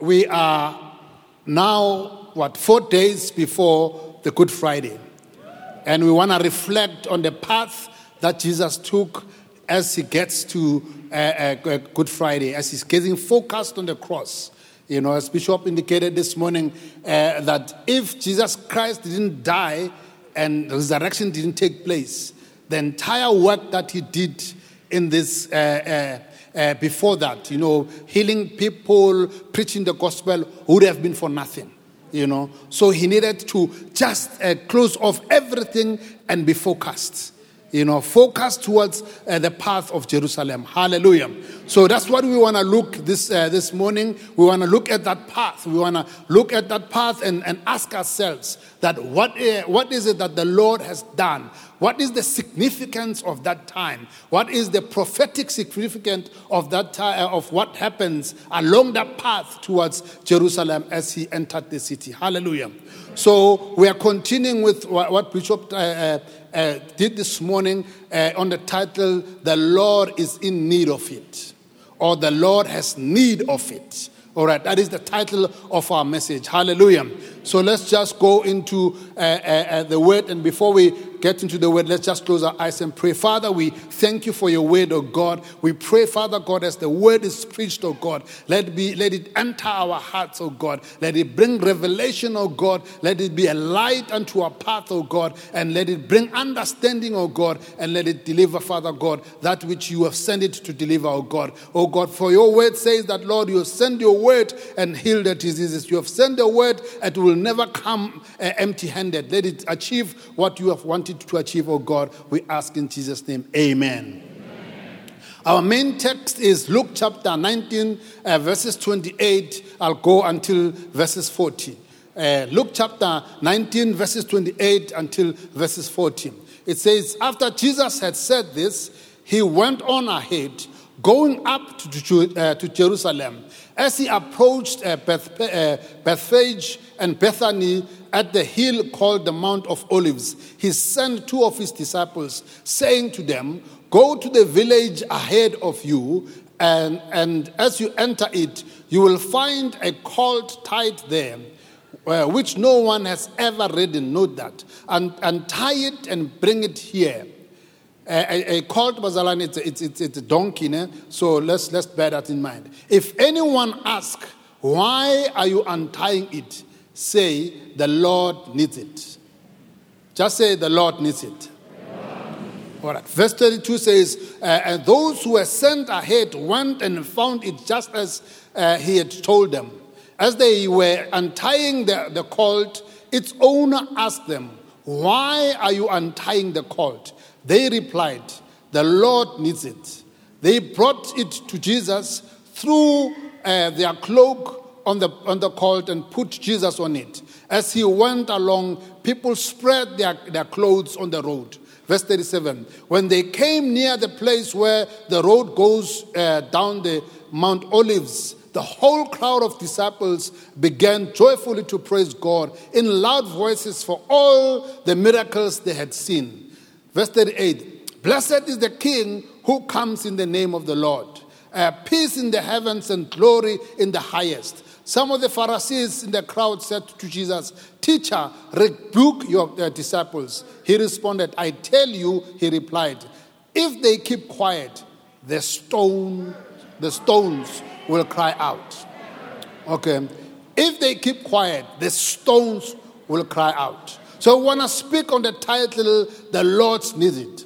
we are now, what, four days before the Good Friday. And we want to reflect on the path that Jesus took as he gets to uh, uh, Good Friday, as he's getting focused on the cross. You know, as Bishop indicated this morning, uh, that if Jesus Christ didn't die and resurrection didn't take place, the entire work that he did in this uh, before that, you know, healing people, preaching the gospel, would have been for nothing. You know, so he needed to just uh, close off everything and be focused you know, focus towards uh, the path of Jerusalem. Hallelujah. So that's what we want to look this uh, this morning. We want to look at that path. We want to look at that path and, and ask ourselves that what uh, what is it that the Lord has done? What is the significance of that time? What is the prophetic significance of that time, uh, of what happens along that path towards Jerusalem as he entered the city? Hallelujah. So we are continuing with what, Bishop uh, uh, did this morning uh, on the title, The Lord is in Need of It, or The Lord has Need of It. All right, that is the title of our message. Hallelujah. So let's just go into uh, uh, uh, the word. And before we get into the word, let's just close our eyes and pray. Father, we thank you for your word, oh God. We pray, Father God, as the word is preached, oh God, let be, let it enter our hearts, oh God. Let it bring revelation, oh God. Let it be a light unto our path, oh God, and let it bring understanding, oh God, and let it deliver, Father God, that which you have sent it to deliver, oh God. Oh God, for your word says that, Lord, you have sent your word and healed the diseases. You have sent the word and will never come uh, empty handed. Let it achieve what you have wanted to achieve, oh God. We ask in Jesus' name, amen. Our main text is Luke chapter 19, uh, verses 28. I'll go until verses 40. Uh, Luke chapter 19, verses 28 until verses 40. It says, After Jesus had said this, he went on ahead, going up to, uh, to Jerusalem. As he approached uh, Beth, uh, Bethphage and Bethany, at the hill called the Mount of Olives, he sent two of his disciples, saying to them, Go to the village ahead of you, and, and as you enter it, you will find a colt tied there, uh, which no one has ever ridden. Note that. And, and tie it and bring it here. A, a, colt bazalan, it's, it's, it's, it's a donkey, né? so let's, let's bear that in mind. If anyone asks, Why are you untying it? say, The Lord needs it. Just say, The Lord needs it. All right. Verse 32 says, uh, And those who were sent ahead went and found it just as uh, he had told them. As they were untying the, the colt, its owner asked them, Why are you untying the colt? They replied, The Lord needs it. They brought it to Jesus, threw uh, their cloak on the, on the colt and put Jesus on it. As he went along, people spread their, their clothes on the road. Verse 37 When they came near the place where the road goes uh, down the Mount Olives, the whole crowd of disciples began joyfully to praise God in loud voices for all the miracles they had seen. Verse 38 Blessed is the King who comes in the name of the Lord. Uh, peace in the heavens and glory in the highest. Some of the Pharisees in the crowd said to Jesus, Teacher, rebuke your uh, disciples. He responded, I tell you, he replied, if they keep quiet, the stone, the stones will cry out. Okay. If they keep quiet, the stones will cry out. So I want to speak on the title, The Lord's Need It.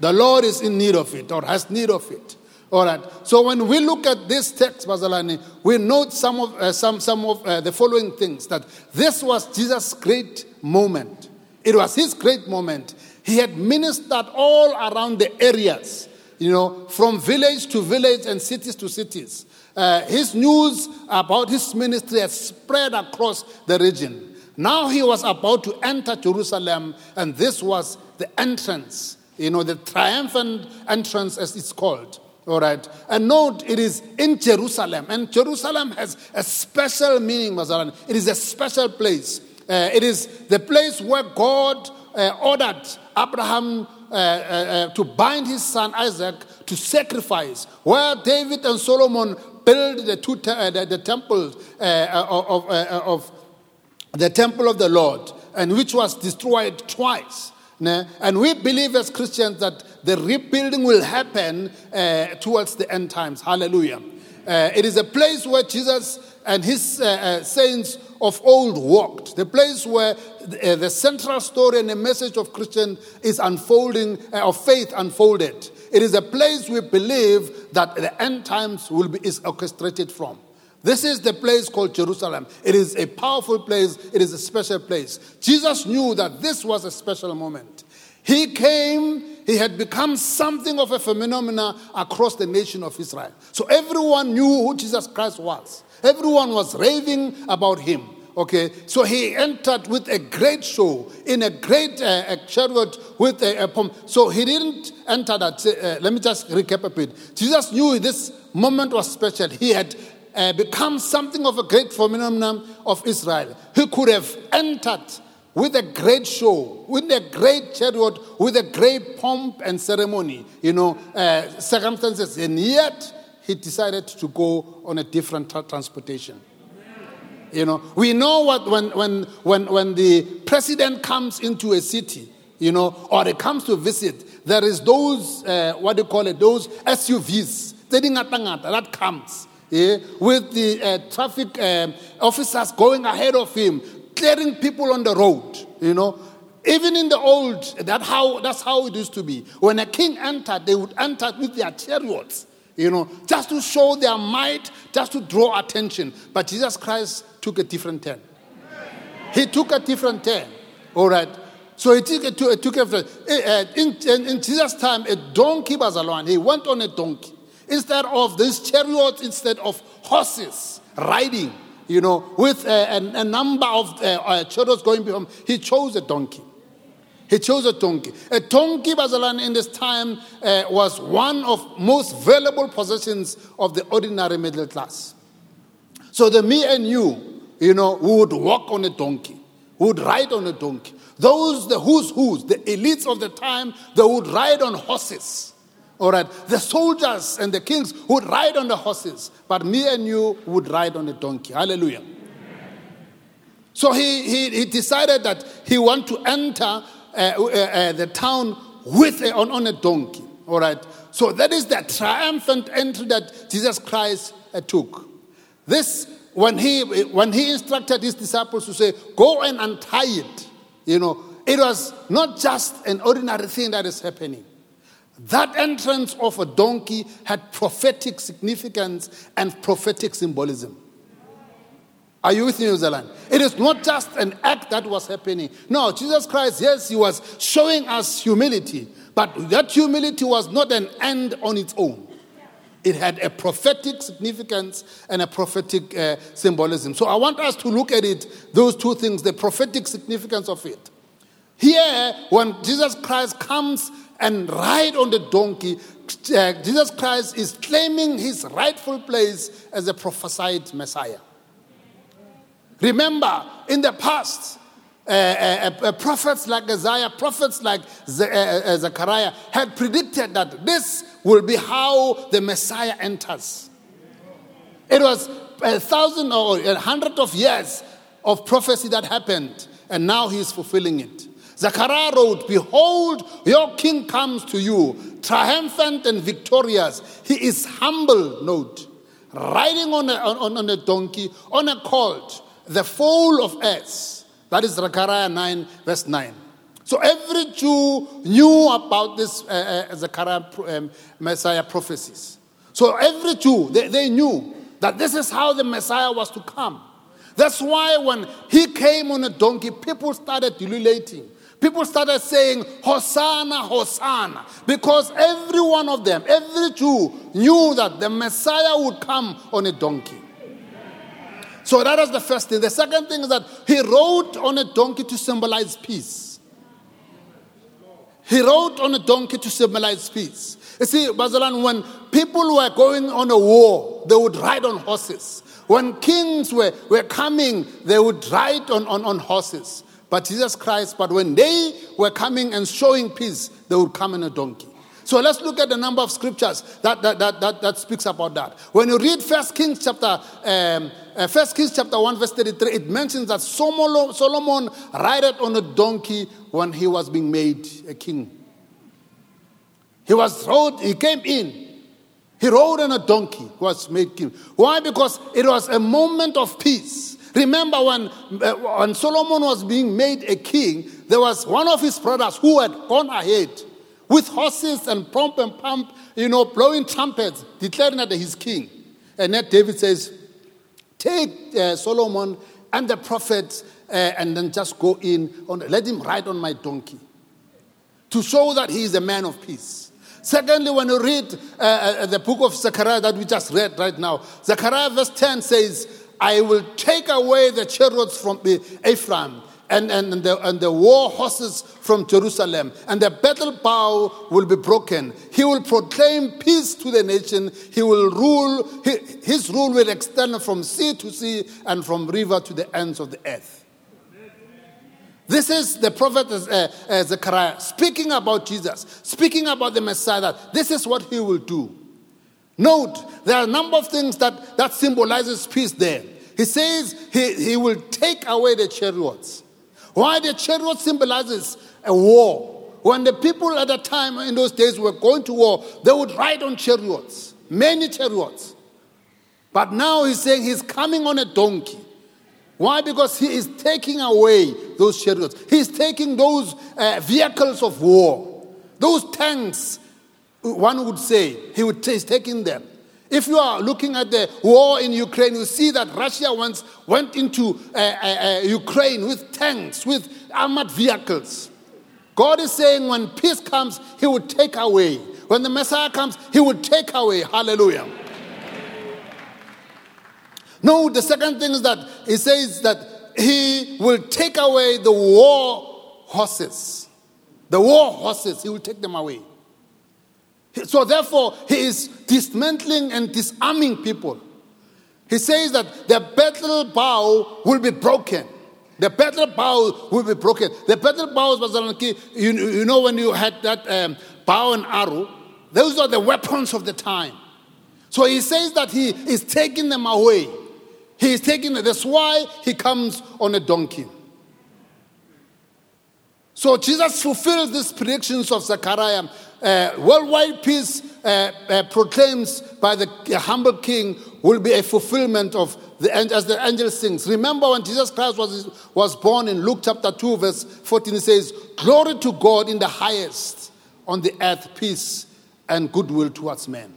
The Lord is in need of it or has need of it. All right. So when we look at this text, Bazalani, we note some of uh, some some of uh, the following things that this was Jesus' great moment. It was his great moment. He had ministered all around the areas, you know, from village to village and cities to cities. Uh, his news about his ministry had spread across the region. Now he was about to enter Jerusalem, and this was the entrance, you know, the triumphant entrance, as it's called. All right. And note, it is in Jerusalem. And Jerusalem has a special meaning, Mazaran. It is a special place. Uh, it is the place where God uh, ordered Abraham uh, uh, uh to bind his son Isaac to sacrifice, where David and Solomon built the, two te- uh, the, the temples uh, of, of the temple of the Lord, and which was destroyed twice. And we believe as Christians that the rebuilding will happen uh, towards the end times. Hallelujah. Uh, it is a place where Jesus and his uh, uh saints of old walked, the place where the, uh, the, central story and the message of Christian is unfolding, uh, of faith unfolded. It is a place we believe that the end times will be is orchestrated from. This is the place called Jerusalem. It is a powerful place, it is a special place. Jesus knew that this was a special moment. He came, he had become something of a phenomenon across the nation of Israel. So everyone knew who Jesus Christ was. Everyone was raving about him. Okay, so he entered with a great show in a great uh, chariot with a, a pomp. So he didn't enter that. Uh, let me just recap a bit. Jesus knew this moment was special. He had uh, become something of a great phenomenon of Israel. He could have entered with a great show, with a great chariot, with a great pomp and ceremony, you know, uh, circumstances, and yet he decided to go on a different tra- transportation. You know, we know what when, when, when, when the president comes into a city, you know, or he comes to visit, there is those, uh, what do you call it, those SUVs, that comes yeah, with the uh, traffic um, officers going ahead of him, clearing people on the road, you know. Even in the old, that how, that's how it used to be. When a king entered, they would enter with their chariots, you know, just to show their might, just to draw attention. But Jesus Christ took a different turn. He took a different turn, all right. So he took, a, took a, uh, in, in, in Jesus' time, a donkey was alone. He went on a donkey instead of these chariots, instead of horses riding, you know, with a, a, a number of uh, uh, chariots going behind him, he chose a donkey. He chose a donkey. A donkey, Bazalan, in this time uh, was one of most valuable possessions of the ordinary middle class. So the me and you, you know, who would walk on a donkey, who would ride on a donkey. Those, the who's who's, the elites of the time, they would ride on horses. All right. The soldiers and the kings would ride on the horses, but me and you would ride on a donkey. Hallelujah. So he, he, he decided that he want to enter uh, uh, uh, the town with a, on, on a donkey. All right. So that is the triumphant entry that Jesus Christ uh, took. This, when he, when he instructed his disciples to say, go and untie it, you know, it was not just an ordinary thing that is happening. That entrance of a donkey had prophetic significance and prophetic symbolism. Are you with me, New Zealand? It is not just an act that was happening. No, Jesus Christ, yes, he was showing us humility, but that humility was not an end on its own. It had a prophetic significance and a prophetic uh, symbolism. So I want us to look at it, those two things, the prophetic significance of it. Here, when Jesus Christ comes and ride on the donkey, uh, Jesus Christ is claiming his rightful place as a prophesied Messiah. Remember, in the past, uh, uh, uh, prophets like Isaiah, prophets like uh, uh, Zechariah had predicted that this will be how the Messiah enters. It was a thousand or a hundred of years of prophecy that happened, and now he's fulfilling it. Zechariah wrote, Behold, your king comes to you, triumphant and victorious. He is humble, note, riding on a, on, on a donkey, on a colt, the foal of ass. That is Zechariah 9, verse 9. So every Jew knew about this uh, uh, Zechariah um, Messiah prophecies. So every Jew, they, they knew that this is how the Messiah was to come. That's why when he came on a donkey, people started ululating. People started saying, Hosanna, Hosanna, because every one of them, every Jew knew that the Messiah would come on a donkey. So that was the first thing. The second thing is that he rode on a donkey to symbolize peace. He rode on a donkey to symbolize peace. You see, Bazalan, when people were going on a war, they would ride on horses. When kings were, were coming, they would ride on, on, on horses but Jesus Christ, but when they were coming and showing peace, they would come in a donkey. So let's look at the number of scriptures that, that, that, that, that speaks about that. When you read First Kings chapter, um, uh, First Kings chapter 1, verse 33, it mentions that Solomon, Solomon rode on a donkey when he was being made a king. He was rode, he came in. He rode on a donkey, was made king. Why? Because it was a moment of peace. Remember when, uh, when Solomon was being made a king, there was one of his brothers who had gone ahead with horses and pomp and pump, you know, blowing trumpets, declaring that he's king. And then David says, Take uh, Solomon and the prophets uh, and then just go in, on, let him ride on my donkey to show that he is a man of peace. Secondly, when you read uh, uh the book of Zechariah that we just read right now, Zechariah verse 10 says, I will take away the chariots from Ephraim and, and, and, the, and the war horses from Jerusalem, and the battle bow will be broken. He will proclaim peace to the nation. He will rule, his rule will extend from sea to sea and from river to the ends of the earth. This is the prophet uh, uh, Zechariah speaking about Jesus, speaking about the Messiah. This is what he will do. Note, there are a number of things that, that symbolizes peace there. He says he, he will take away the chariots. Why the chariot symbolizes a war. When the people at that time in those days were going to war, they would ride on chariots, many chariots. But now he's saying he's coming on a donkey. Why? Because he is taking away those chariots. He's taking those uh, vehicles of war, those tanks, one would say. He would, he's taking them. If you are looking at the war in Ukraine, you see that Russia once went into uh, uh, uh, Ukraine with tanks, with armored vehicles. God is saying when peace comes, He will take away. When the Messiah comes, He will take away. Hallelujah. No, the second thing is that He says that He will take away the war horses. The war horses, He will take them away. So, therefore, he is dismantling and disarming people. He says that the battle bow will be broken. The battle bow will be broken. The battle bows, you, you know, when you had that um, bow and arrow, those are the weapons of the time. So he says that he is taking them away. He is taking them. That's why he comes on a donkey. So Jesus fulfills these predictions of Zechariah uh, worldwide peace uh, uh, proclaims by the humble king will be a fulfillment of the end as the angel sings. Remember when Jesus Christ was, was born in Luke chapter 2, verse 14, it says, Glory to God in the highest, on the earth, peace and goodwill towards men.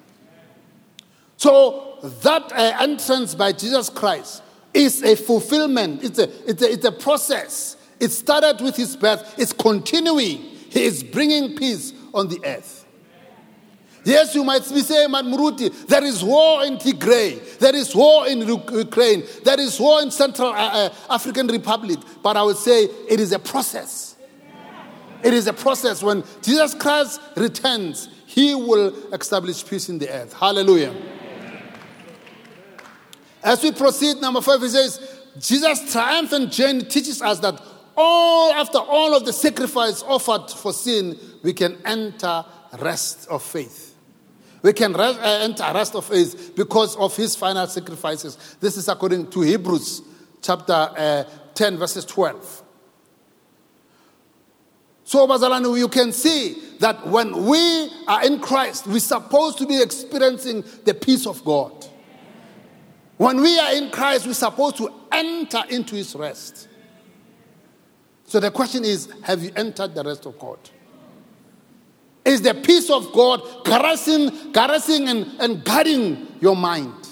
So that uh, entrance by Jesus Christ is a fulfillment, it's a, it's, a, it's a process. It started with his birth, it's continuing. He is bringing peace on the earth. Yes, you might be saying, Muruti, there is war in Tigray, there is war in Ukraine, there is war in Central uh, uh, African Republic, but I would say it is a process. It is a process. When Jesus Christ returns, he will establish peace in the earth. Hallelujah. As we proceed, number five, he says, Jesus' triumphant journey teaches us that all after all of the sacrifice offered for sin, we can enter rest of faith. We can rest, uh, enter rest of faith because of his final sacrifices. This is according to Hebrews chapter uh, 10, verses 12. So, Bazalani, you can see that when we are in Christ, we're supposed to be experiencing the peace of God. When we are in Christ, we're supposed to enter into his rest. So the question is have you entered the rest of God? Is the peace of God caressing, caressing and, and guarding your mind?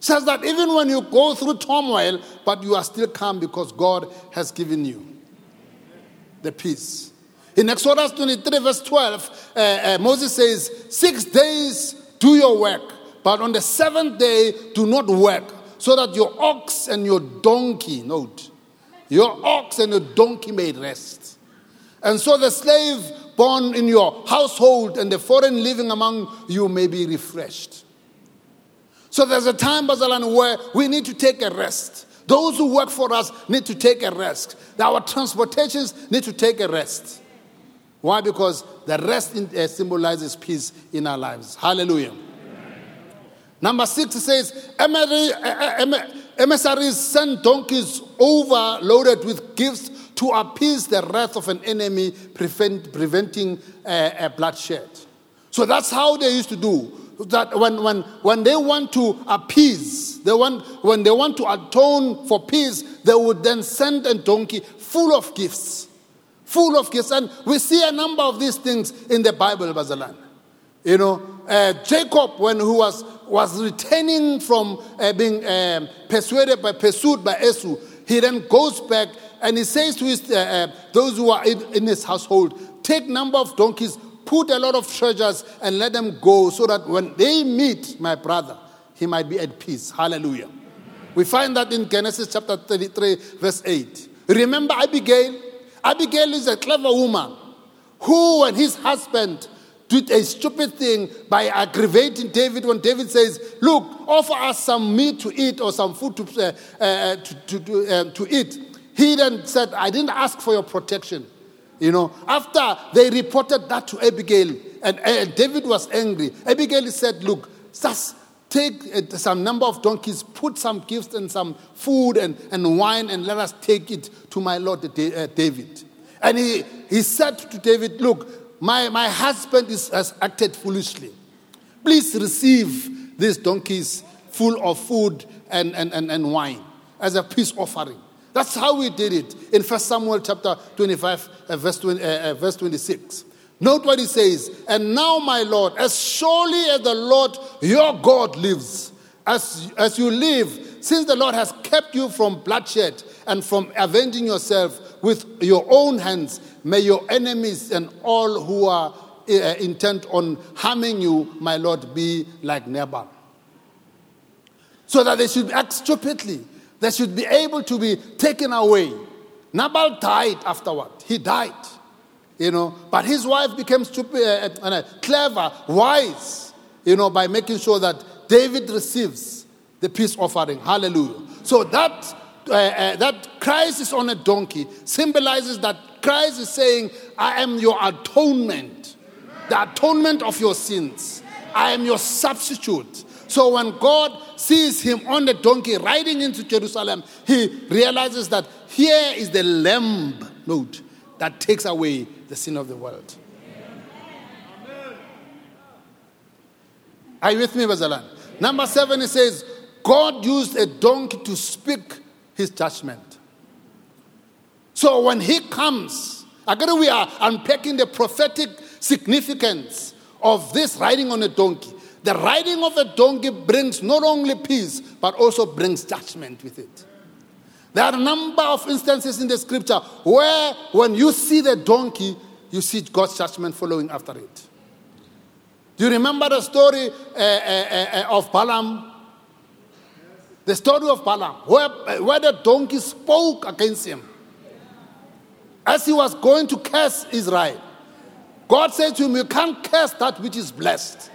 Says that even when you go through turmoil, but you are still calm because God has given you the peace. In Exodus 23, verse 12, uh, uh, Moses says, Six days do your work, but on the seventh day do not work, so that your ox and your donkey, note, your ox and your donkey may rest. And so the slave born in your household and the foreign living among you may be refreshed. So there's a time, Bazalan, where we need to take a rest. Those who work for us need to take a rest. Our transportations need to take a rest. Why? Because The rest in, uh, symbolizes peace in our lives. Hallelujah. Number six says, emissaries send donkeys overloaded with gifts to appease the wrath of an enemy, prevent, preventing uh, bloodshed. So that's how they used to do. That when, when, when they want to appease, they want, when they want to atone for peace, they would then send a donkey full of gifts. Full of gifts. And we see a number of these things in the Bible, Bazalan. You know, uh, Jacob, when he was, was returning from uh, being um, persuaded by, pursued by Esau, he then goes back and he says to his, uh, uh, those who are in, in his household, take number of donkeys, put a lot of treasures and let them go so that when they meet my brother, he might be at peace. Hallelujah. We find that in Genesis chapter 33, verse 8. Remember Abigail? Abigail is a clever woman who, when his husband did a stupid thing by aggravating David when David says, Look, offer us some meat to eat or some food to, uh, uh, to, to, uh, to eat. He then said, I didn't ask for your protection. You know, after they reported that to Abigail, and, and David was angry, Abigail said, Look, just take uh, some number of donkeys, put some gifts and some food and, and wine, and let us take it to my Lord uh, David. And he, he said to David, Look, my, my husband is, has acted foolishly. Please receive these donkeys full of food and, and, and, and wine as a peace offering. That's how we did it in 1 Samuel chapter 25, uh, verse, 20, uh, uh, verse 26. Note what he says. And now, my Lord, as surely as the Lord your God lives, as, as you live, since the Lord has kept you from bloodshed and from avenging yourself with your own hands, may your enemies and all who are uh, intent on harming you, my Lord, be like Nabal. So that they should act stupidly they should be able to be taken away. Nabal died afterward. He died, you know, but his wife became stupid, uh, uh, uh, clever, wise, you know, by making sure that David receives the peace offering. Hallelujah. So that uh, uh, that Christ is on a donkey symbolizes that Christ is saying, "I am your atonement, the atonement of your sins. I am your substitute." So when God sees him on the donkey riding into Jerusalem, he realizes that here is the lamb note that takes away the sin of the world. Are you with me, Bazalan? Number seven, it says, God used a donkey to speak his judgment. So when he comes, again, we are unpacking the prophetic significance of this riding on a donkey. The riding of a donkey brings not only peace, but also brings judgment with it. There are a number of instances in the scripture where, when you see the donkey, you see God's judgment following after it. Do you remember the story uh, uh, uh, of Balaam? The story of Balaam, where, where the donkey spoke against him as he was going to curse Israel. God said to him, You can't curse that which is blessed.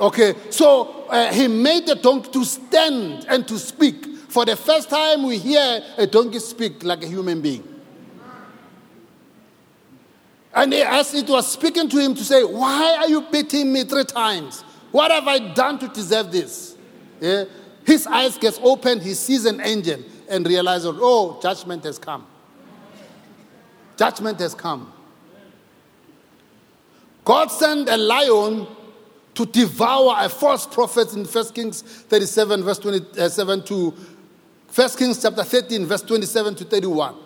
Okay, so uh, he made the donkey to stand and to speak. For the first time, we hear a donkey speak like a human being. And as it was speaking to him to say, Why are you beating me three times? What have I done to deserve this? Yeah? His eyes gets open, he sees an angel and realizes, Oh, judgment has come. Judgment has come. God sent a lion to devour a false prophet in 1 Kings 37, verse 27 uh, to 1 Kings chapter 13, verse 27 to 31.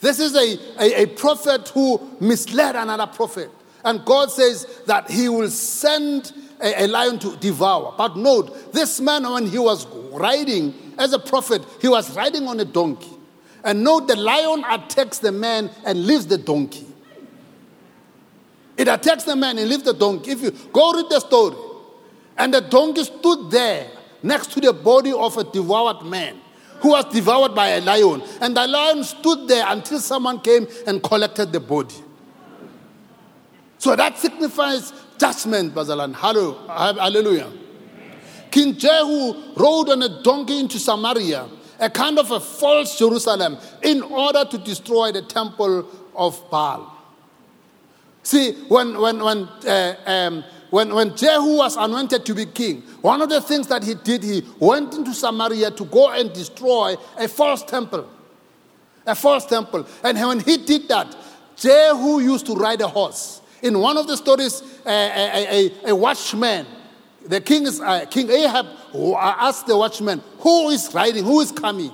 This is a, a, a prophet who misled another prophet. And God says that he will send a, a, lion to devour. But note, this man, when he was riding as a prophet, he was riding on a donkey. And note, the lion attacks the man and leaves the donkey. It attacks the man and leaves the donkey. If you go read the story, and the donkey stood there next to the body of a devoured man who was devoured by a lion. And the lion stood there until someone came and collected the body. So that signifies judgment, Bazalan. Hallelujah. King Jehu rode on a donkey into Samaria, a kind of a false Jerusalem, in order to destroy the temple of Baal. See, when, when, when, uh, um, when, when Jehu was anointed to be king, one of the things that he did, he went into Samaria to go and destroy a false temple. A false temple. And when he did that, Jehu used to ride a horse. In one of the stories, a, a, a, a watchman, the king, is, uh, king Ahab asked the watchman, Who is riding? Who is coming?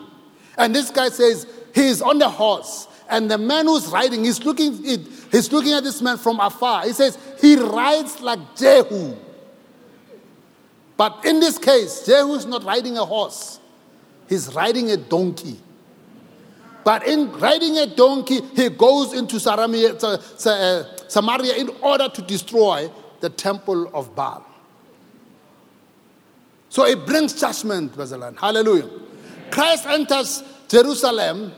And this guy says, He is on the horse. And the man who's riding, he's looking, he's looking at this man from afar. He says, He rides like Jehu. But in this case, Jehu is not riding a horse, he's riding a donkey. But in riding a donkey, he goes into uh, Samaria in order to destroy the temple of Baal. So it brings judgment, Bazalan. Hallelujah. Christ enters Jerusalem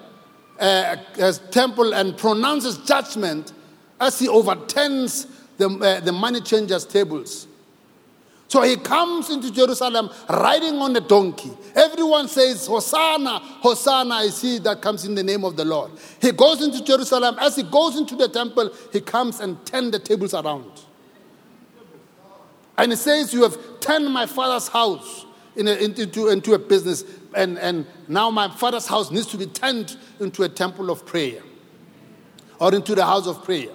uh, as temple and pronounces judgment as he overturns the, uh, the money changers' tables. So he comes into Jerusalem riding on a donkey. Everyone says, Hosanna, Hosanna is he that comes in the name of the Lord. He goes into Jerusalem. As he goes into the temple, he comes and turns the tables around. And he says, You have turned my father's house in a, into, into a business, and, and now my father's house needs to be turned into a temple of prayer or into the house of prayer.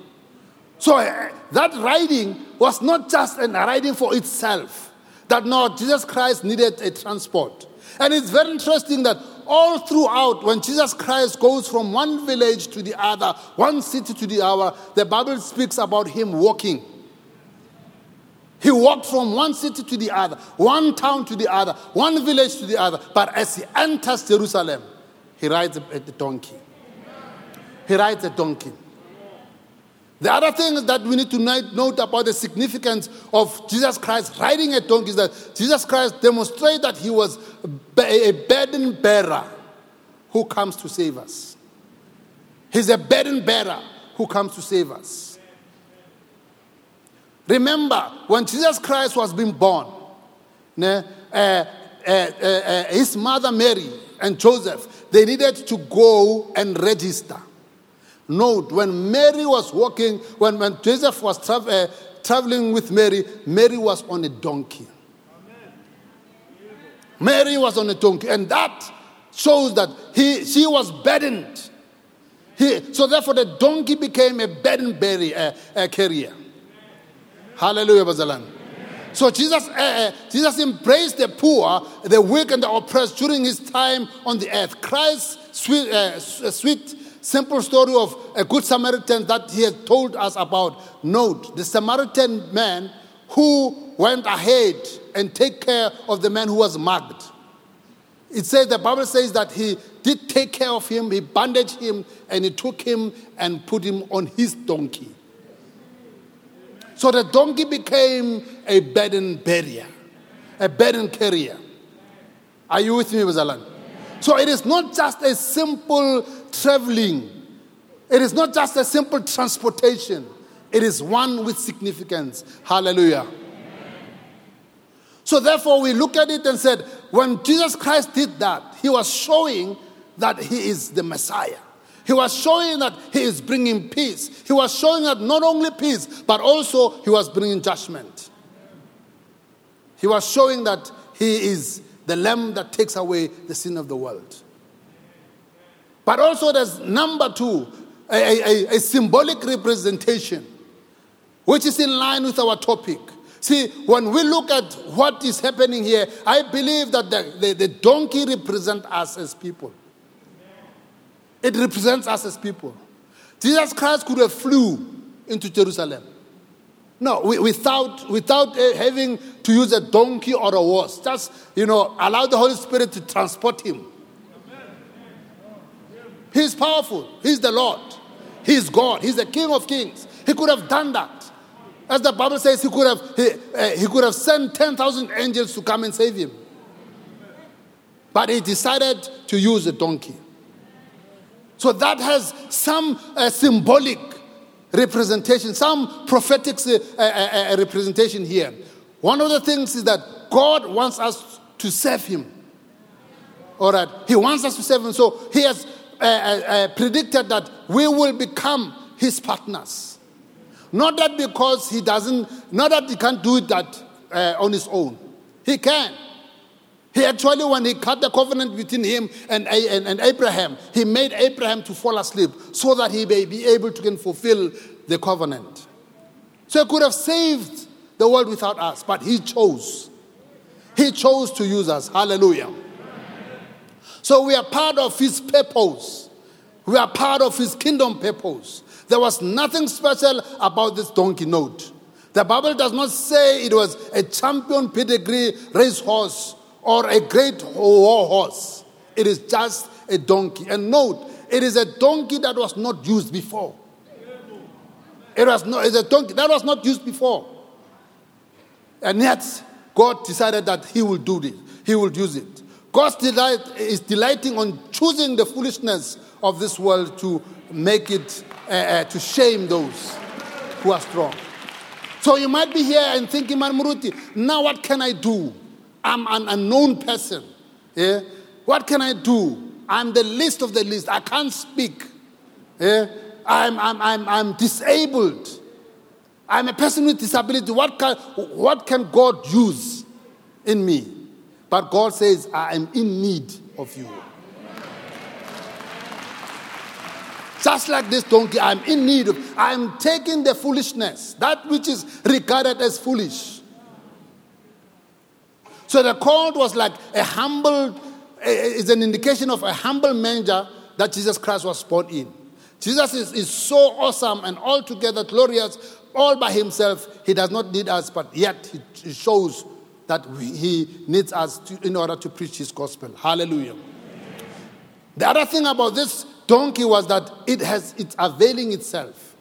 So uh, that riding was not just a riding for itself. That no, Jesus Christ needed a transport. And it's very interesting that all throughout, when Jesus Christ goes from one village to the other, one city to the other, the Bible speaks about him walking. He walked from one city to the other, one town to the other, one village to the other. But as he enters Jerusalem, he rides a, donkey. He rides a donkey. The other thing that we need to note about the significance of Jesus Christ riding a donkey is that Jesus Christ demonstrated that he was a burden bearer who comes to save us. He's a burden bearer who comes to save us. Remember, when Jesus Christ was being born, uh, uh, uh, his mother Mary and Joseph, they needed to go and register. Note, when Mary was walking, when, when Joseph was tra- uh, traveling with Mary, Mary was on a donkey. Mary was on a donkey, and that shows that he, she was burdened. He, so therefore, the donkey became a burden bearer, uh, uh, carrier. Hallelujah, Bazalan. So Jesus, uh, Jesus embraced the poor, the weak, and the oppressed during his time on the earth. Christ's sweet, uh, sweet simple story of a good Samaritan that he has told us about. Note the Samaritan man who went ahead and take care of the man who was mugged. It says the Bible says that he did take care of him, he bandaged him, and he took him and put him on his donkey. So the donkey became a burden barrier, a burden carrier. Are you with me, Bazalan? So it is not just a simple traveling. It is not just a simple transportation, it is one with significance. Hallelujah. So, therefore, we look at it and said, when Jesus Christ did that, he was showing that he is the Messiah. He was showing that he is bringing peace. He was showing that not only peace, but also he was bringing judgment. He was showing that he is the lamb that takes away the sin of the world. But also, there's number two, a, a, a symbolic representation, which is in line with our topic. See, when we look at what is happening here, I believe that the, the, the donkey represents us as people. It represents us as people. Jesus Christ could have flew into Jerusalem. No, without, without uh, having to use a donkey or a horse. Just, you know, allow the Holy Spirit to transport him. He's powerful. He's the Lord. He's God. He's the King of Kings. He could have done that. As the Bible says, he could have, he, uh, he could have sent 10,000 angels to come and save him. But he decided to use a donkey. So that has some uh, symbolic representation, some prophetic uh, uh, uh, representation here. One of the things is that God wants us to serve Him. All right, He wants us to serve Him. So He has uh, uh, uh, predicted that we will become his partners. Not that because he doesn't, not that he can't do it that uh, on his own. He can. He actually, when he cut the covenant between him and, and, and Abraham, he made Abraham to fall asleep so that he may be able to fulfill the covenant. So he could have saved the world without us, but he chose. He chose to use us. Hallelujah. So we are part of his purpose. We are part of his kingdom purpose. There was nothing special about this donkey note. The Bible does not say it was a champion pedigree racehorse or a great war horse. It is just a donkey. And note, it is a donkey that was not used before. It was not, it's a donkey that was not used before. And yet, God decided that He will do this, He will use it. God's delight is delighting on choosing the foolishness of this world to make it, uh, uh, to shame those who are strong. So you might be here and thinking, Marmuruti, now what can I do? I'm an unknown person. Yeah? What can I do? I'm the least of the least. I can't speak. Yeah? I'm, I'm, I'm, I'm disabled. I'm a person with disability. What can, what can God use in me? But God says, I am in need of you. Just like this donkey, I'm in need of, I'm taking the foolishness, that which is regarded as foolish. So the colt was like a humble, is an indication of a humble manger that Jesus Christ was born in. Jesus is, is so awesome and altogether glorious all by himself. He does not need us, but yet he, shows that he needs us to, in order to preach his gospel. Hallelujah. The other thing about this donkey was that it has it's availing itself.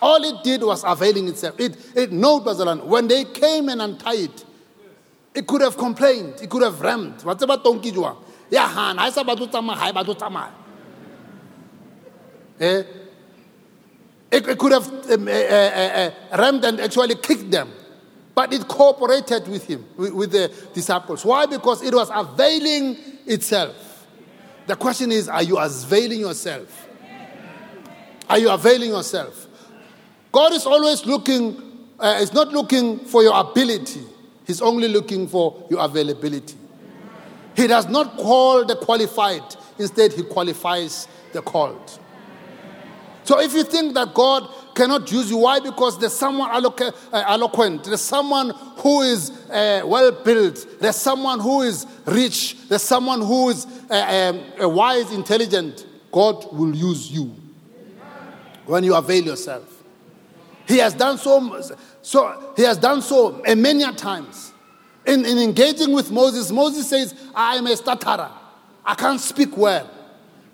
All it did was availing itself. It it no Bazalan. When they came and untied it, it could have complained, it could have rammed. What's about donkey jua? Yeah, han, I said Eh? It, it could have um, uh, uh, uh, rammed and actually kicked them. But it cooperated with him, with, with the disciples. Why? Because it was availing itself. The question is are you availing yourself? Are you availing yourself? God is always looking, uh, is not looking for your ability, He's only looking for your availability. He does not call the qualified, instead, He qualifies the called. So if you think that God cannot use you, why? Because there's someone uh, eloquent, there's someone who is uh, well built, there's someone who is rich, there's someone who is uh, um, wise, intelligent. God will use you when you avail yourself. He has done so, so he has done so many times. In, in engaging with Moses, Moses says, I am a stutterer. I can't speak well.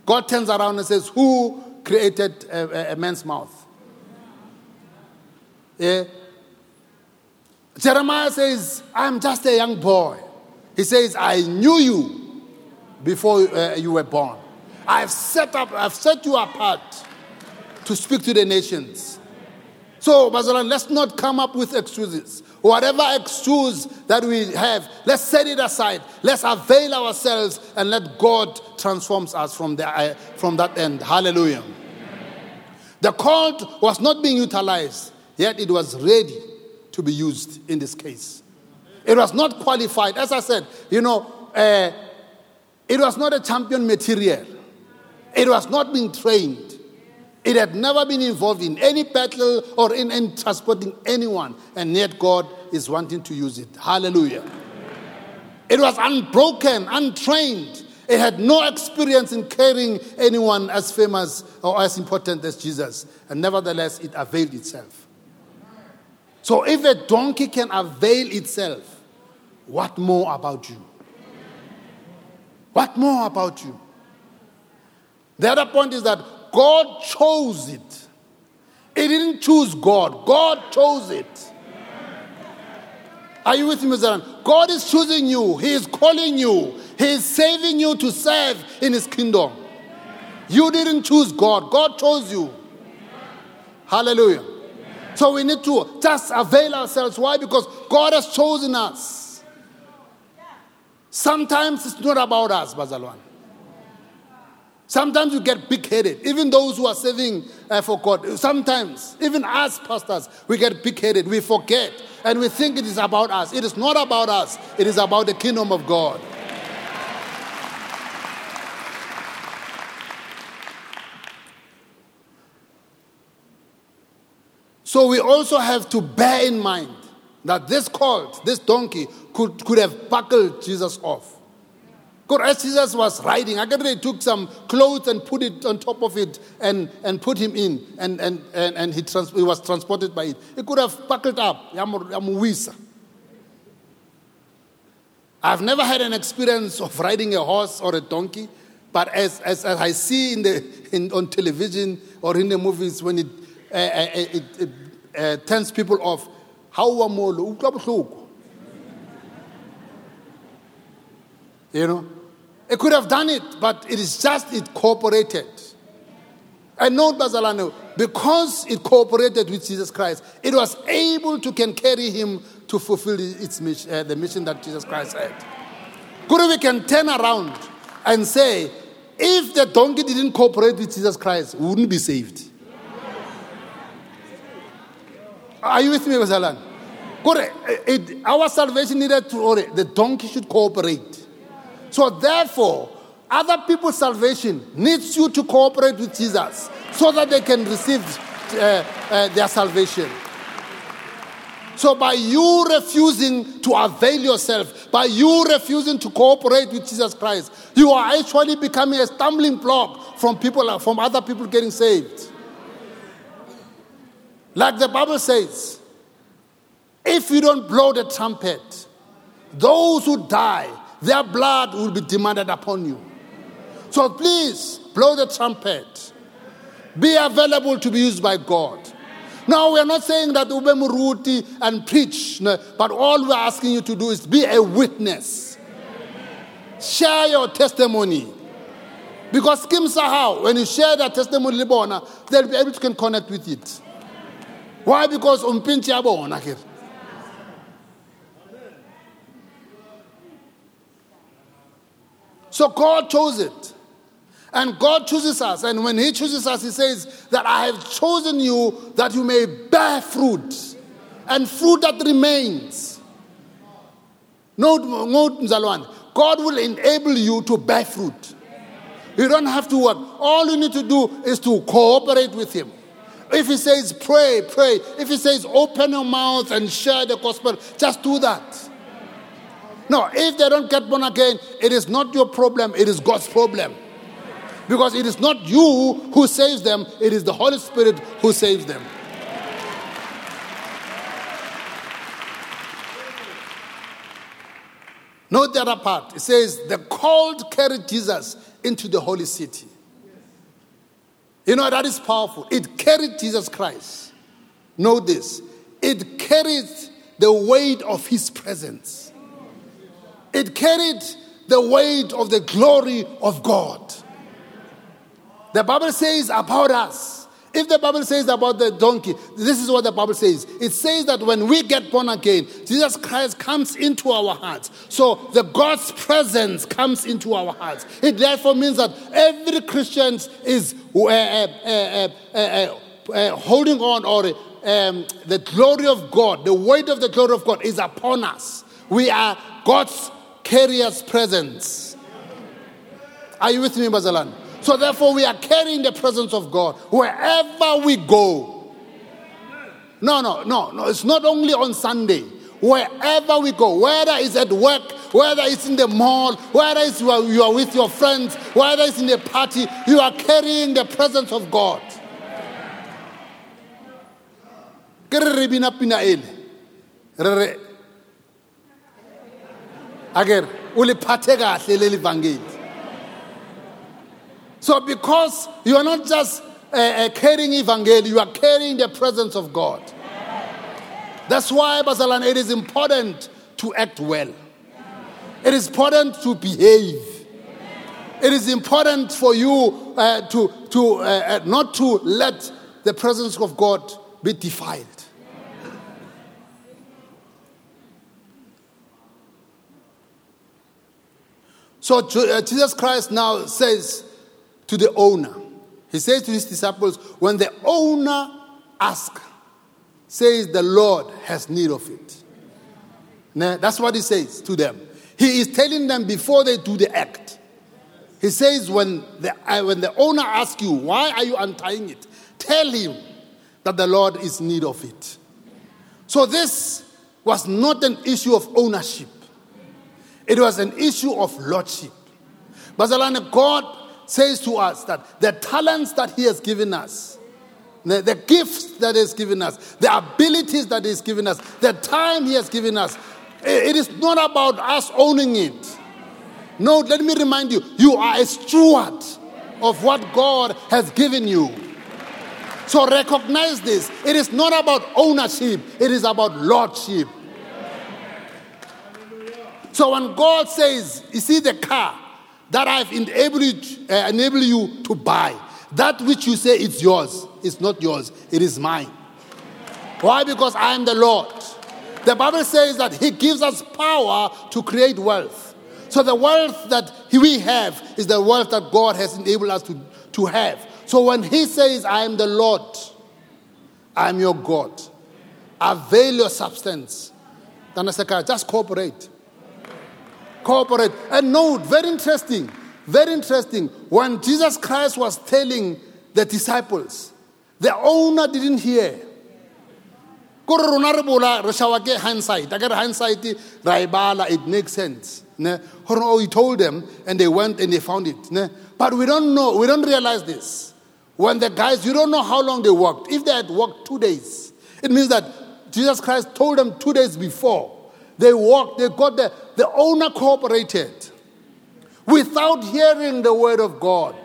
God turns around and says, Who created a, a man's mouth. Yeah. Jeremiah says, I'm just a young boy. He says, I knew you before uh, you were born. I've set up, I've set you apart to speak to the nations. So, Bazalan, let's not come up with excuses. Whatever excuse that we have, let's set it aside. Let's avail ourselves and let God transform us from, the, uh, from that end. Hallelujah. The colt was not being utilized, yet it was ready to be used in this case. It was not qualified. As I said, you know, uh, it was not a champion material. It was not being trained. It had never been involved in any battle or in, in transporting anyone, and yet God is wanting to use it. Hallelujah. It was unbroken, untrained. It had no experience in carrying anyone as famous or as important as Jesus, and nevertheless, it availed itself. So, if a donkey can avail itself, what more about you? What more about you? The other point is that God chose it. He didn't choose God, God chose it. Are you with me, Mr. God is choosing you, He is calling you, He is saving you to serve in His kingdom. You didn't choose God, God chose you. Hallelujah. So we need to just avail ourselves. Why? Because God has chosen us. Sometimes it's not about us, Bazalwan. Sometimes you get big headed. Even those who are serving uh, for God, sometimes, even us pastors, we get big headed. We forget and we think it is about us. It is not about us, it is about the kingdom of God. So we also have to bear in mind that this colt, this donkey, could, could have buckled Jesus off. Because as Jesus was riding, I guess they took some clothes and put it on top of it and, and put him in, and, and, and, and he, trans, he was transported by it. He could have buckled up. I've never had an experience of riding a horse or a donkey, but as, as, as I see in the, in, on television or in the movies, when it, uh it, it uh, turns people off how you know it could have done it but it is just it cooperated and note bazalano because it cooperated with jesus christ it was able to can carry him to fulfill its mission, uh, the mission that jesus christ had could we can turn around and say if the donkey didn't cooperate with jesus christ we wouldn't be saved Are you with me, Basalan? It, our salvation needed to, the donkey should cooperate. So therefore, other people's salvation needs you to cooperate with Jesus so that they can receive uh, uh, their salvation. So by you refusing to avail yourself, by you refusing to cooperate with Jesus Christ, you are actually becoming a stumbling block from people, from other people getting saved. Like the Bible says, if you don't blow the trumpet, those who die, their blood will be demanded upon you. So please blow the trumpet. Be available to be used by God. Now, we are not saying that ube muruti and preach, no, but all we're asking you to do is be a witness. Share your testimony. Because Kim Sahau, when you share that testimony, they'll be able to connect with it. Why? Because umpinchi yabona here. So God chose it. And God chooses us. And when He chooses us, He says that I have chosen you that you may bear fruit and fruit that remains. Note, God will enable you to bear fruit. You don't have to work. All you need to do is to cooperate with Him. If he says pray, pray. If he says open your mouth and share the gospel, just do that. No, if they don't get born again, it is not your problem, it is God's problem. Because it is not you who saves them, it is the Holy Spirit who saves them. Note the other part. It says, The cold carried Jesus into the holy city. You know, that is powerful. It carried Jesus Christ. Know this. It carried the weight of his presence. It carried the weight of the glory of God. The Bible says about us if the Bible says about the donkey, this is what the Bible says. It says that when we get born again, Jesus Christ comes into our hearts. So the God's presence comes into our hearts. It therefore means that every Christian is uh, uh, uh, holding on, or um, the glory of God, the weight of the glory of God is upon us. We are God's carrier's presence. Are you with me, Bazalan? So therefore, we are carrying the presence of God wherever we go. No, no, no, no. It's not only on Sunday. Wherever we go, whether it's at work, whether it's in the mall, whether it's you are, you are with your friends, whether it's in a party, you are carrying the presence of God. Ager, uliphathe kahle leli vangeli. So, because you are not just uh, uh, carrying evangel, you are carrying the presence of God. That's why, Basalan, it is important to act well. It is important to behave. It is important for you uh, to, to uh, not to let the presence of God be defiled. So uh, Jesus Christ now says, to the owner. He says to his disciples, when the owner asks, says the Lord has need of it. Now, that's what he says to them. He is telling them before they do the act. He says, when the, uh, when the owner asks you, why are you untying it? Tell him that the Lord is need of it. So this was not an issue of ownership. It was an issue of lordship. Bazalane, God says to us that the talents that He has given us, the, the gifts that He has given us, the abilities that He has given us, the time He has given us, it is not about us owning it. No, let me remind you, you are a steward of what God has given you. So recognize this. It is not about ownership, it is about lordship. So when God says, You see the car that I've enabled uh, enabled you to buy, that which you say is yours is not yours, it is mine. Why? Because I am the Lord. The Bible says that He gives us power to create wealth. So the wealth that we have is the wealth that God has enabled us to, to have. So when He says, I am the Lord, I am your God, avail your substance. Just cooperate. Cooperate. And note, very interesting, very interesting. When Jesus Christ was telling the disciples, the owner didn't hear. kore bola re shawa hindsight a bala it makes sense ne oh he told them and they went and they found it ne but we don't know we don't realize this when the guys you don't know how long they walked if they had walked two days it means that jesus christ told them two days before they walked they got the the owner cooperated without hearing the word of god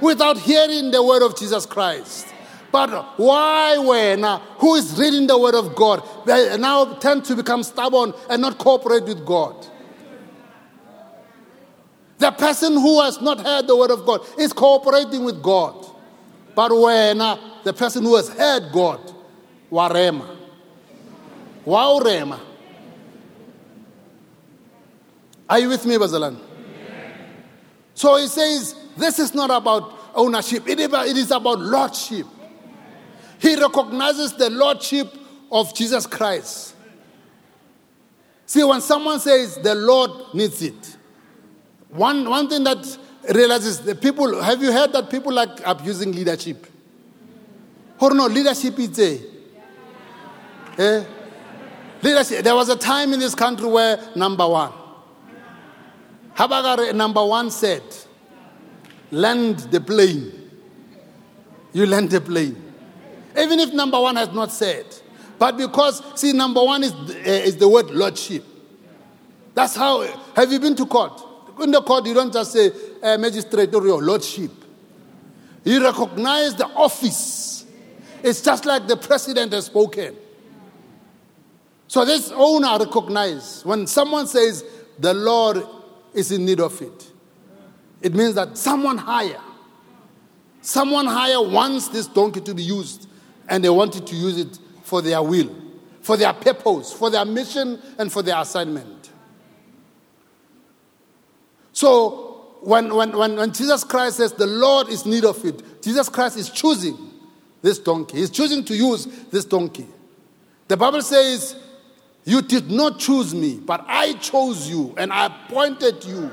without hearing the word of jesus christ but why, when uh, who is reading the word of God, they now tend to become stubborn and not cooperate with God? The person who has not heard the word of God is cooperating with God. But when uh, the person who has heard God, warema, waurema. Are you with me, Bazalan? So he says, this is not about ownership, it is about lordship. He recognizes the lordship of Jesus Christ. See, when someone says the Lord needs it, one, one thing that realizes the people, have you heard that people like abusing leadership? Or no, leadership is a. Eh? Leadership. There was a time in this country where number one, Habakkuk number one said, land the plane. You land the plane. Even if number one has not said. But because, see, number one is, uh, is the word lordship. That's how, have you been to court? In the court, you don't just say uh, magistrate or lordship. You recognize the office. It's just like the president has spoken. So this owner recognizes when someone says the Lord is in need of it, it means that someone higher, someone higher wants this donkey to be used and they wanted to use it for their will, for their purpose, for their mission, and for their assignment. So, when, when, when, when Jesus Christ says the Lord is need of it, Jesus Christ is choosing this donkey. He's choosing to use this donkey. The Bible says, You did not choose me, but I chose you and I appointed you.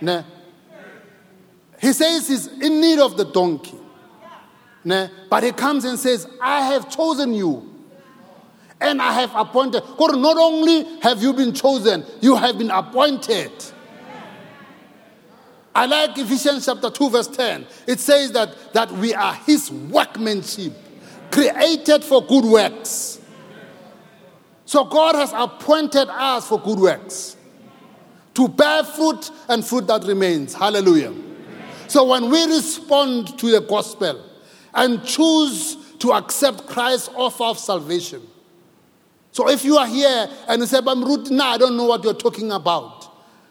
Nah. He says he's in need of the donkey. Ne? But he comes and says, I have chosen you. And I have appointed. Not only have you been chosen, you have been appointed. I like Ephesians chapter 2, verse 10. It says that, that we are his workmanship, created for good works. So God has appointed us for good works to bear fruit and fruit that remains. Hallelujah. So when we respond to the gospel, and choose to accept Christ's offer of salvation. So if you are here and you say, but Ruth, now I don't know what you're talking about.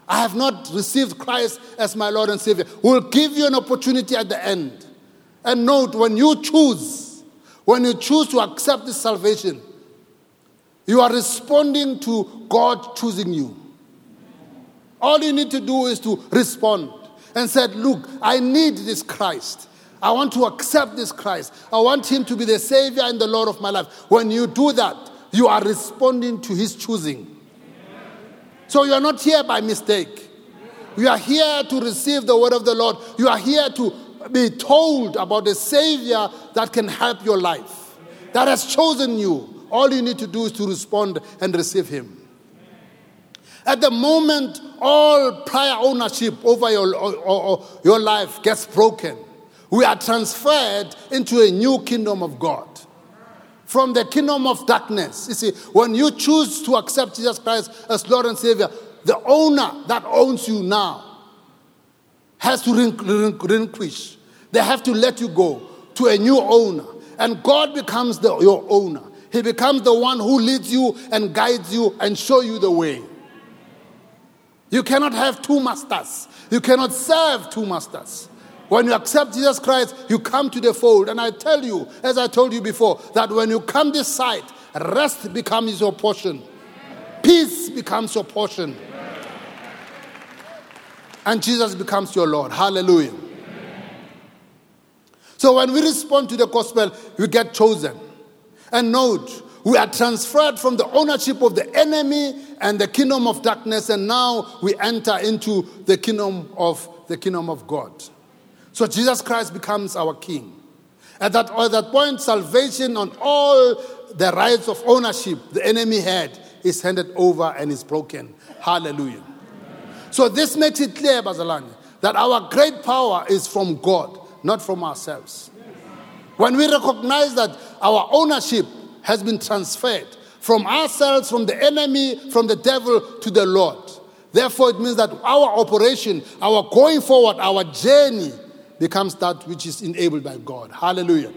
I have not received Christ as my Lord and Savior. We'll give you an opportunity at the end. And note, when you choose, when you choose to accept this salvation, you are responding to God choosing you. All you need to do is to respond. and said, Look, I need this Christ. I want to accept this Christ. I want him to be the Savior and the Lord of my life. When you do that, you are responding to his choosing. So you are not here by mistake. You are here to receive the word of the Lord. You are here to be told about the Savior that can help your life, that has chosen you. All you need to do is to respond and receive Him. At the moment, all prior ownership over your, or, or, your life gets broken. We are transferred into a new kingdom of God. From the kingdom of darkness. You see, when you choose to accept Jesus Christ as Lord and Savior, the owner that owns you now has to relinquish. They have to let you go to a new owner. And God becomes the, your owner. He becomes the one who leads you and guides you and show you the way. You cannot have two masters. You cannot serve two masters. When you accept Jesus Christ, you come to the fold. And I tell you, as I told you before, that when you come this side, rest becomes your portion, peace becomes your portion and Jesus becomes your Lord. Hallelujah. So when we respond to the gospel, we get chosen. And note, we are transferred from the ownership of the enemy and the kingdom of darkness, and now we enter into the kingdom of the kingdom of God. So Jesus Christ becomes our king. At that, at that point, salvation on all the rights of ownership the enemy had is handed over and is broken. Hallelujah. So this makes it clear, Bazalani, that our great power is from God, not from ourselves. When we recognize that our ownership has been transferred from ourselves, from the enemy, from the devil to the Lord. Therefore, it means that our operation, our going forward, our journey becomes that which is enabled by God. Hallelujah.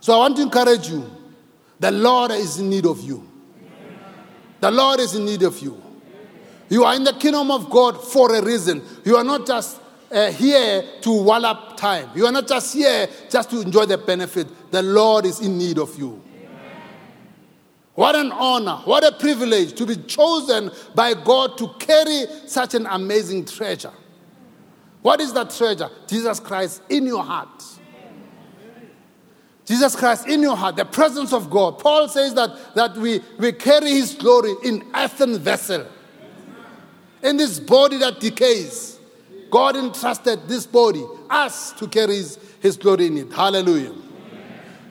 So I want to encourage you. The Lord is in need of you. The Lord is in need of you. You are in the kingdom of God for a reason. You are not just uh, here to wallop time. You are not just here just to enjoy the benefit. The Lord is in need of you. What an honor, what a privilege to be chosen by God to carry such an amazing treasure. What is that treasure? Jesus Christ in your heart. Jesus Christ in your heart, the presence of God. Paul says that, that we, we carry his glory in earthen vessel in this body that decays. God entrusted this body, us, to carry his, his glory in it. Hallelujah.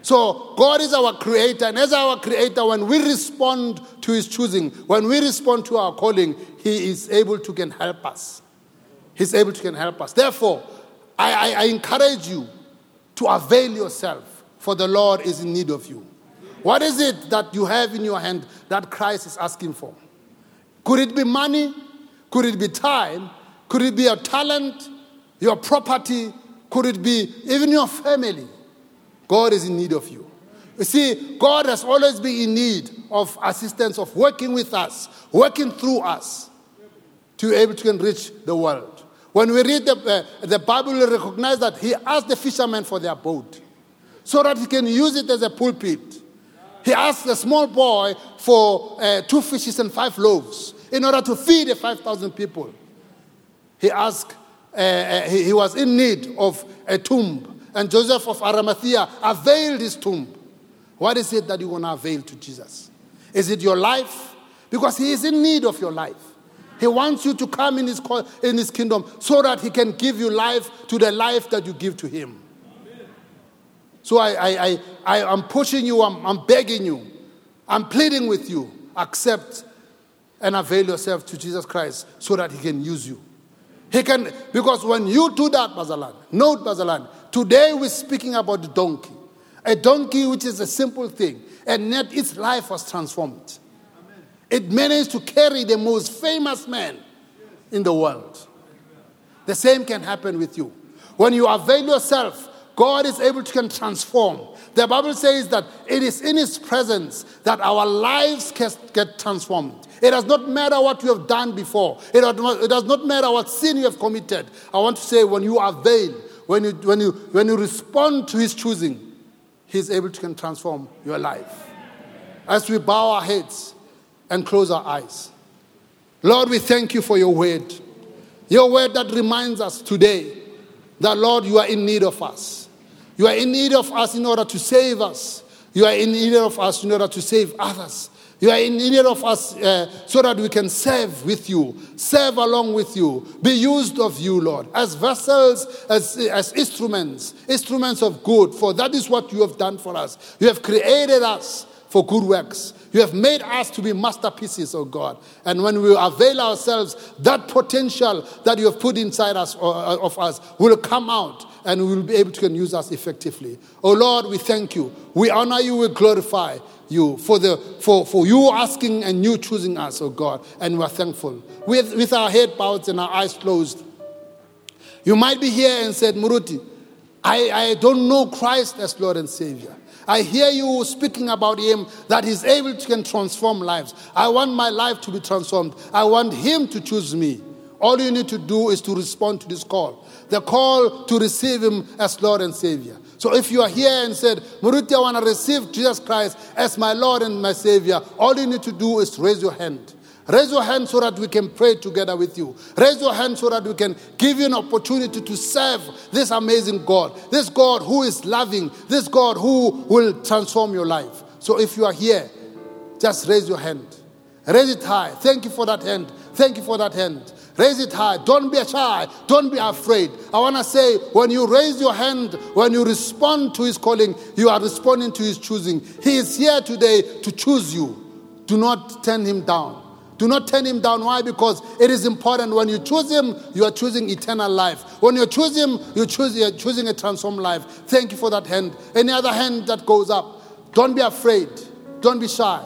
So, God is our creator, and as our creator, when we respond to his choosing, when we respond to our calling, he is able to can help us. He's able to can help us. Therefore, I, I, I encourage you to avail yourself, for the Lord is in need of you. What is it that you have in your hand that Christ is asking for? Could it be money? Could it be time? Could it be your talent, your property? Could it be even your family? God is in need of you. You see, God has always been in need of assistance, of working with us, working through us to be able to enrich the world. When we read the, uh, the Bible, we recognize that He asked the fishermen for their boat so that He can use it as a pulpit. He asked the small boy for uh, two fishes and five loaves in order to feed the 5,000 people. He asked, uh, uh, he, he was in need of a tomb, and Joseph of Arimathea availed his tomb. What is it that you want to avail to Jesus? Is it your life? Because he is in need of your life. He wants you to come in his, in his kingdom so that he can give you life to the life that you give to him. So I, I, I, I, am pushing you, I'm, I'm begging you, I'm pleading with you. Accept and avail yourself to Jesus Christ so that He can use you. He can, because when you do that, Bazalan, note Bazalan, today we're speaking about the donkey. A donkey which is a simple thing, and yet its life was transformed. Amen. It managed to carry the most famous man in the world. The same can happen with you. When you avail yourself, God is able to can transform. The Bible says that it is in His presence that our lives get transformed. It does not matter what you have done before. It does not matter what sin you have committed. I want to say when you avail, when you, when you, when you respond to his choosing, he is able to can transform your life. As we bow our heads and close our eyes. Lord, we thank you for your word. Your word that reminds us today that, Lord, you are in need of us. You are in need of us in order to save us. You are in need of us in order to save others. You are in need of us uh, so that we can serve with you, serve along with you, be used of you, Lord, as vessels, as, as instruments, instruments of good, for that is what you have done for us. You have created us for good works. You have made us to be masterpieces, oh God. And when we avail ourselves, that potential that you have put inside us uh, of us will come out and we will be able to use us effectively. Oh Lord, we thank you. We honor you, we glorify you for, the, for, for you asking and you choosing us, oh God, and we're thankful. With, with our head bowed and our eyes closed, you might be here and said, Muruti, I, I don't know Christ as Lord and Savior. I hear you speaking about Him that He's able to can transform lives. I want my life to be transformed. I want Him to choose me. All you need to do is to respond to this call the call to receive Him as Lord and Savior. So if you are here and said, Muruti, I want to receive Jesus Christ as my Lord and my Savior, all you need to do is raise your hand. Raise your hand so that we can pray together with you. Raise your hand so that we can give you an opportunity to serve this amazing God. This God who is loving. This God who will transform your life. So if you are here, just raise your hand. Raise it high. Thank you for that hand. Thank you for that hand. Raise it high. Don't be shy. Don't be afraid. I want to say when you raise your hand, when you respond to his calling, you are responding to his choosing. He is here today to choose you. Do not turn him down. Do not turn him down. Why? Because it is important. When you choose him, you are choosing eternal life. When you choose him, you choose, you're choosing a transformed life. Thank you for that hand. Any other hand that goes up, don't be afraid. Don't be shy.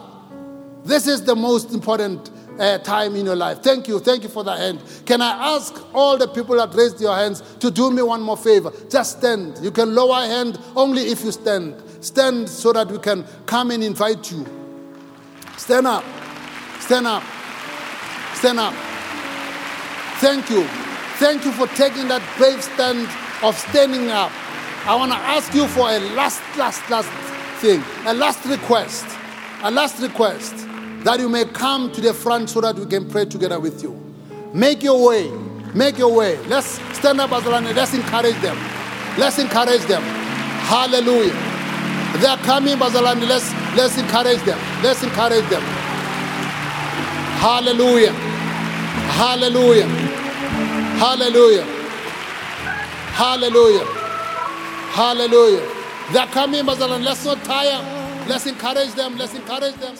This is the most important uh, time in your life. Thank you. Thank you for that hand. Can I ask all the people that raised your hands to do me one more favor? Just stand. You can lower hand only if you stand. Stand so that we can come and invite you. Stand up. Stand up. Stand up. Thank you. Thank you for taking that brave stand of standing up. I want to ask you for a last, last, last thing, a last request. A last request that you may come to the front so that we can pray together with you. Make your way. Make your way. Let's stand up, Azalani. Let's encourage them. Let's encourage them. Hallelujah. They are coming, Bazalani. Let's, let's encourage them. Let's encourage them. Hallelujah. Hallelujah. Hallelujah. Hallelujah. Hallelujah. They are coming, Bazalani. Let's not tire. Let's encourage them. Let's encourage them.